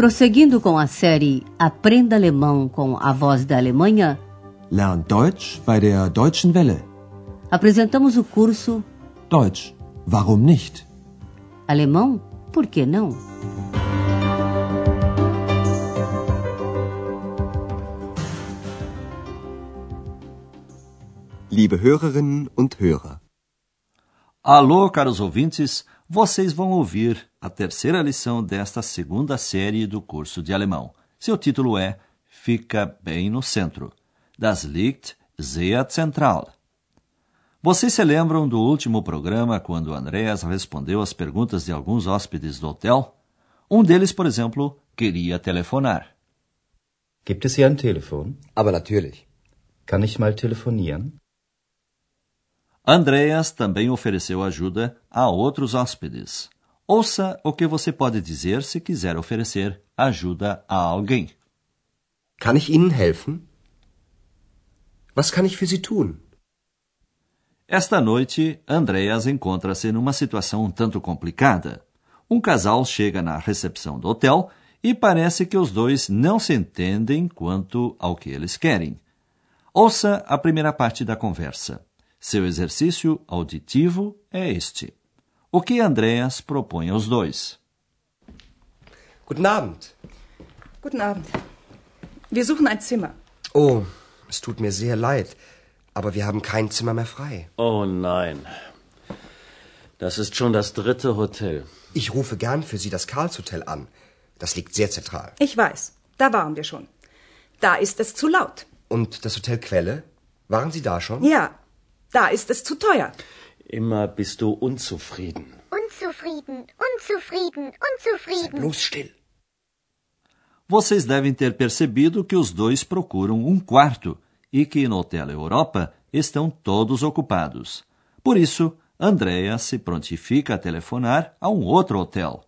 Prosseguindo com a série Aprenda Alemão com a Voz da Alemanha, Lern Deutsch bei der Deutschen Welle. apresentamos o curso Deutsch, warum nicht? Alemão, por que não? Liebe Hörerinnen und Hörer, Alô, caros ouvintes, vocês vão ouvir a terceira lição desta segunda série do curso de alemão. Seu título é Fica bem no centro. Das liegt sehr zentral. Vocês se lembram do último programa quando Andreas respondeu às perguntas de alguns hóspedes do hotel? Um deles, por exemplo, queria telefonar. Gibt es hier ein Telefon? aber natürlich. Kann ich mal telefonieren? Andreas também ofereceu ajuda a outros hóspedes. Ouça o que você pode dizer se quiser oferecer ajuda a alguém. Kann ich Ihnen helfen? Was kann ich für Sie tun? Esta noite, Andreas encontra-se numa situação um tanto complicada. Um casal chega na recepção do hotel e parece que os dois não se entendem quanto ao que eles querem. Ouça a primeira parte da conversa. Seu exercício auditivo é este. O que Andreas propõe aos dois? Guten Abend. Guten Abend. Wir suchen ein Zimmer. Oh, es tut mir sehr leid, aber wir haben kein Zimmer mehr frei. Oh nein. Das ist schon das dritte Hotel. Ich rufe gern für Sie das Karlshotel an. Das liegt sehr zentral. Ich weiß, da waren wir schon. Da ist es zu laut. Und das Hotel Quelle? Waren Sie da schon? Ja, da ist es zu teuer. Immer bist du unzufrieden. Unzufrieden, unzufrieden, unzufrieden. Bloß still. Vocês devem ter percebido que os dois procuram um quarto e que no Hotel Europa estão todos ocupados. Por isso, Andrea se prontifica a telefonar a um outro hotel.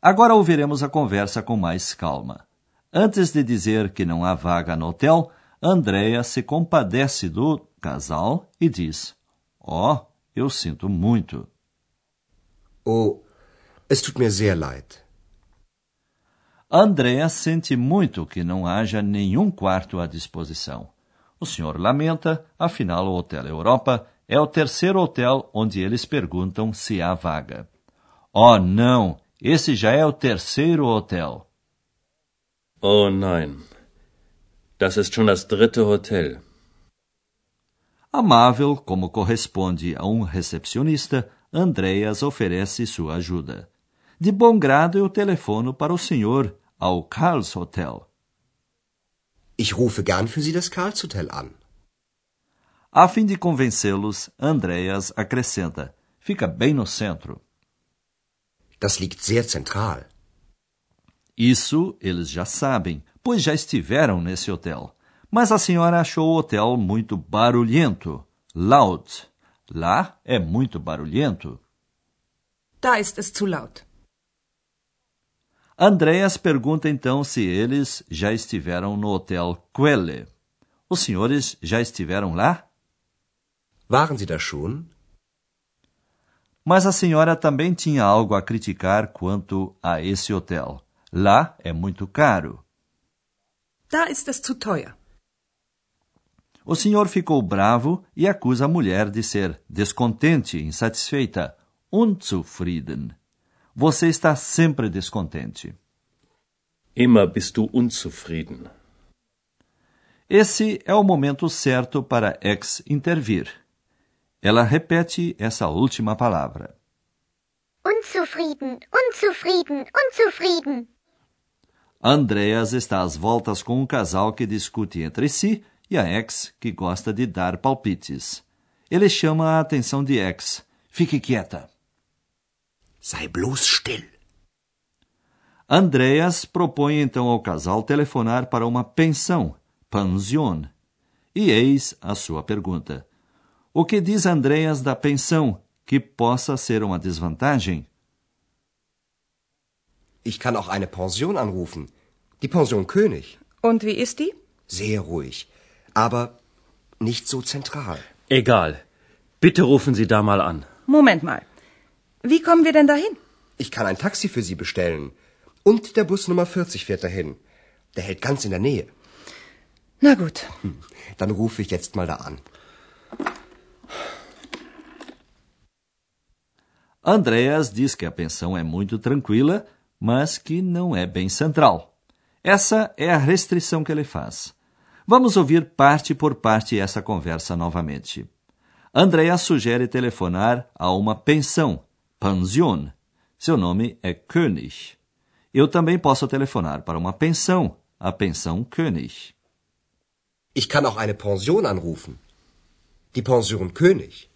Agora ouviremos a conversa com mais calma. Antes de dizer que não há vaga no hotel, Andrea se compadece do casal e diz: Oh, eu sinto muito. Oh, es tut mir sehr leid. Andrea sente muito que não haja nenhum quarto à disposição. O senhor lamenta, afinal, o Hotel Europa é o terceiro hotel onde eles perguntam se há vaga. Oh, não! Esse já é o terceiro hotel. Oh nein. Das ist schon das dritte Hotel. Amável, como corresponde a um recepcionista, Andreas oferece sua ajuda. De bom grado, eu telefono para o senhor ao Karls Hotel. Ich rufe gern für Sie das Karlshotel an. A fim de convencê-los, Andreas acrescenta: fica bem no centro. Das liegt sehr zentral. Isso eles já sabem, pois já estiveram nesse hotel. Mas a senhora achou o hotel muito barulhento. Laut. Lá é muito barulhento. Da ist es zu laut. Andreas pergunta então se eles já estiveram no hotel Quelle. Os senhores já estiveram lá? Waren Sie da schon? Mas a senhora também tinha algo a criticar quanto a esse hotel. Lá é muito caro. Da ist es zu teuer. O senhor ficou bravo e acusa a mulher de ser descontente, insatisfeita, unzufrieden. Você está sempre descontente. Immer bist du unzufrieden. Esse é o momento certo para X intervir. Ela repete essa última palavra. Unzufrieden, unzufrieden, unzufrieden. Andreas está às voltas com um casal que discute entre si e a X que gosta de dar palpites. Ele chama a atenção de X. Fique quieta. Sei bloß still. Andreas propõe então ao casal telefonar para uma pensão, pension. E eis a sua pergunta. O que diz Andreas da pensão que possa ser uma desvantagem? Ich kann auch eine Pension anrufen. Die Pension König. Und wie ist die? Sehr ruhig. Aber nicht so zentral. Egal. Bitte rufen Sie da mal an. Moment mal. Wie kommen wir denn dahin? Ich kann ein Taxi für Sie bestellen. Und der Bus Nummer 40 fährt dahin. Der hält ganz in der Nähe. Na gut. Dann rufe ich jetzt mal da an. Andreas diz que a pensão é muito tranquila, mas que não é bem central. Essa é a restrição que ele faz. Vamos ouvir parte por parte essa conversa novamente. Andreas sugere telefonar a uma pensão, Pension. Seu nome é König. Eu também posso telefonar para uma pensão, a pensão König. Ich kann auch eine Pension anrufen. Die Pension König.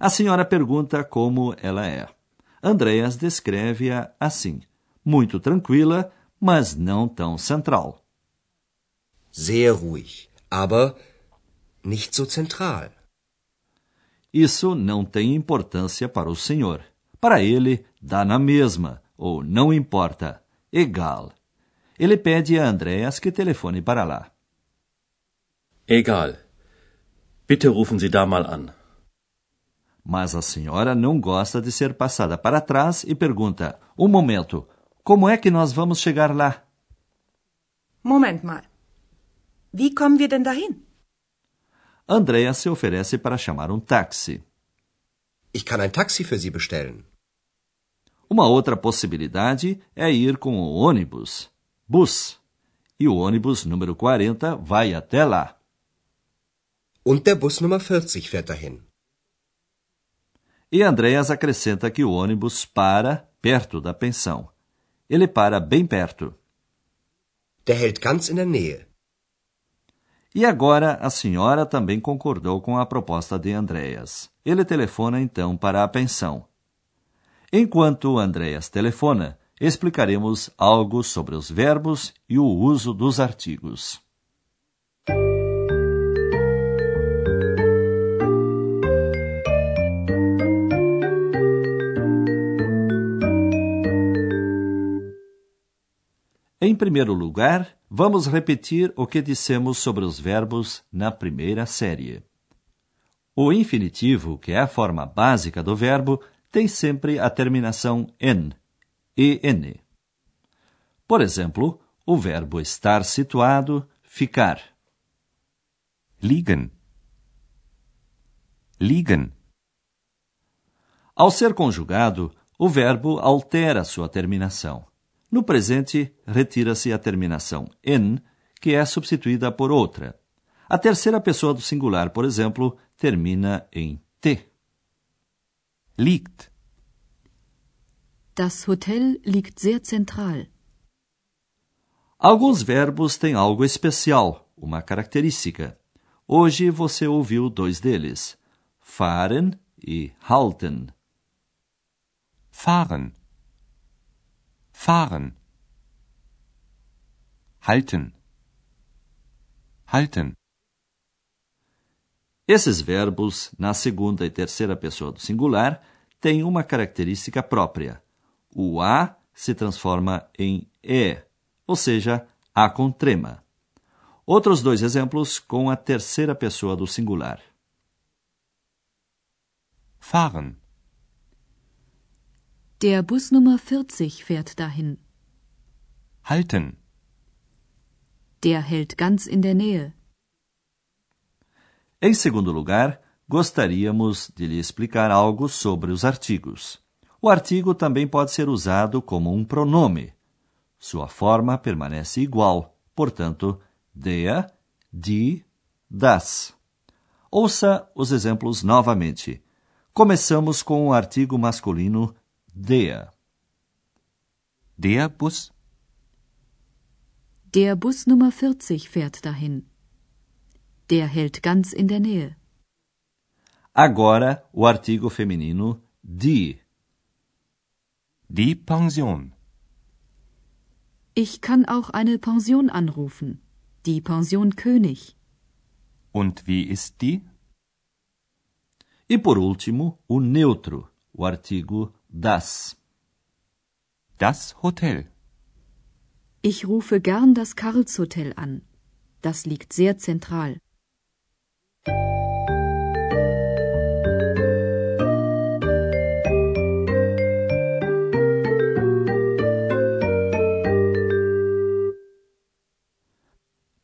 A senhora pergunta como ela é. Andreas descreve-a assim: muito tranquila, mas não tão central. Sehr ruhig, aber nicht so zentral. Isso não tem importância para o senhor. Para ele, dá na mesma, ou não importa, egal. Ele pede a Andreas que telefone para lá. Egal. Bitte rufen Sie da mal an. Mas a senhora não gosta de ser passada para trás e pergunta: Um momento, como é que nós vamos chegar lá? Moment mal. Wie kommen wir denn dahin? Andrea se oferece para chamar um táxi. Ich kann ein Taxi für Sie bestellen. Uma outra possibilidade é ir com o ônibus, bus. E o ônibus número 40 vai até lá. Und der Bus Nummer 40 fährt dahin. E Andreas acrescenta que o ônibus para perto da pensão. Ele para bem perto. Der hält ganz in der Nähe. E agora a senhora também concordou com a proposta de Andreas. Ele telefona então para a pensão. Enquanto Andreas telefona, explicaremos algo sobre os verbos e o uso dos artigos. Em primeiro lugar, vamos repetir o que dissemos sobre os verbos na primeira série. O infinitivo, que é a forma básica do verbo, tem sempre a terminação n, en. Por exemplo, o verbo estar situado, ficar. Liegen. Liegen. Ao ser conjugado, o verbo altera sua terminação. No presente, retira-se a terminação en, que é substituída por outra. A terceira pessoa do singular, por exemplo, termina em t. Liegt. Das Hotel liegt sehr zentral. Alguns verbos têm algo especial, uma característica. Hoje você ouviu dois deles: fahren e halten. Fahren. Fahren. Halten. Halten. Esses verbos, na segunda e terceira pessoa do singular, têm uma característica própria. O A se transforma em E, ou seja, A com trema. Outros dois exemplos com a terceira pessoa do singular. Fahren. Der Bus Nummer 40 fährt dahin. Halten. Der hält ganz in der Nähe. Em segundo lugar, gostaríamos de lhe explicar algo sobre os artigos. O artigo também pode ser usado como um pronome. Sua forma permanece igual, portanto, der, die, das. Ouça os exemplos novamente. Começamos com o artigo masculino der. Der Bus. Der Bus Nummer 40 fährt dahin. Der hält ganz in der Nähe. Agora, o artigo feminino die. Die Pension. Ich kann auch eine Pension anrufen. Die Pension König. Und wie ist die? E por último, o neutro, o artigo das. Das Hotel. Ich rufe gern das Karlshotel an. Das liegt sehr zentral.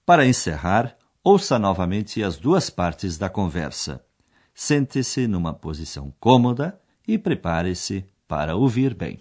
Para encerrar, ouça novamente as duas partes da conversa. Sente-se numa posição cômoda e prepare-se para ouvir bem.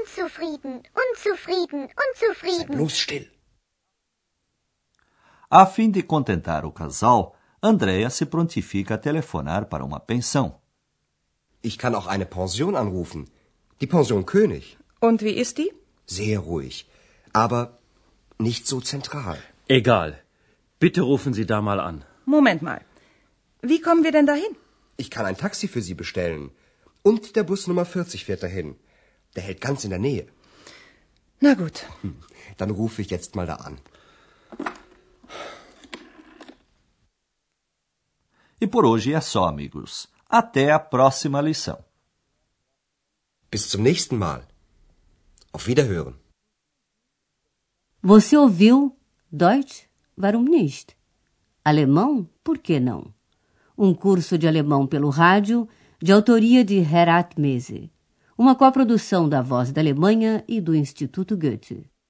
Unzufrieden, unzufrieden, unzufrieden. Bloß still. A fim de contentar o casal, Andrea se prontifica a telefonar para uma pensão. Ich kann auch eine Pension anrufen. Die Pension König. Und wie ist die? Sehr ruhig. Aber nicht so zentral. Egal. Bitte rufen Sie da mal an. Moment mal. Wie kommen wir denn dahin? Ich kann ein Taxi für Sie bestellen. Und der Bus Nummer 40 fährt dahin. Der hält ganz in der Nähe. Na gut. Dann rufe ich jetzt mal da an. E por hoje é só, amigos. Até a próxima lição. Bis zum nächsten Mal. Auf Wiederhören. Você ouviu Deutsch? Warum nicht? Alemão? Por que não? Um curso de alemão pelo rádio, de autoria de Herat Mese. Uma coprodução da Voz da Alemanha e do Instituto Goethe.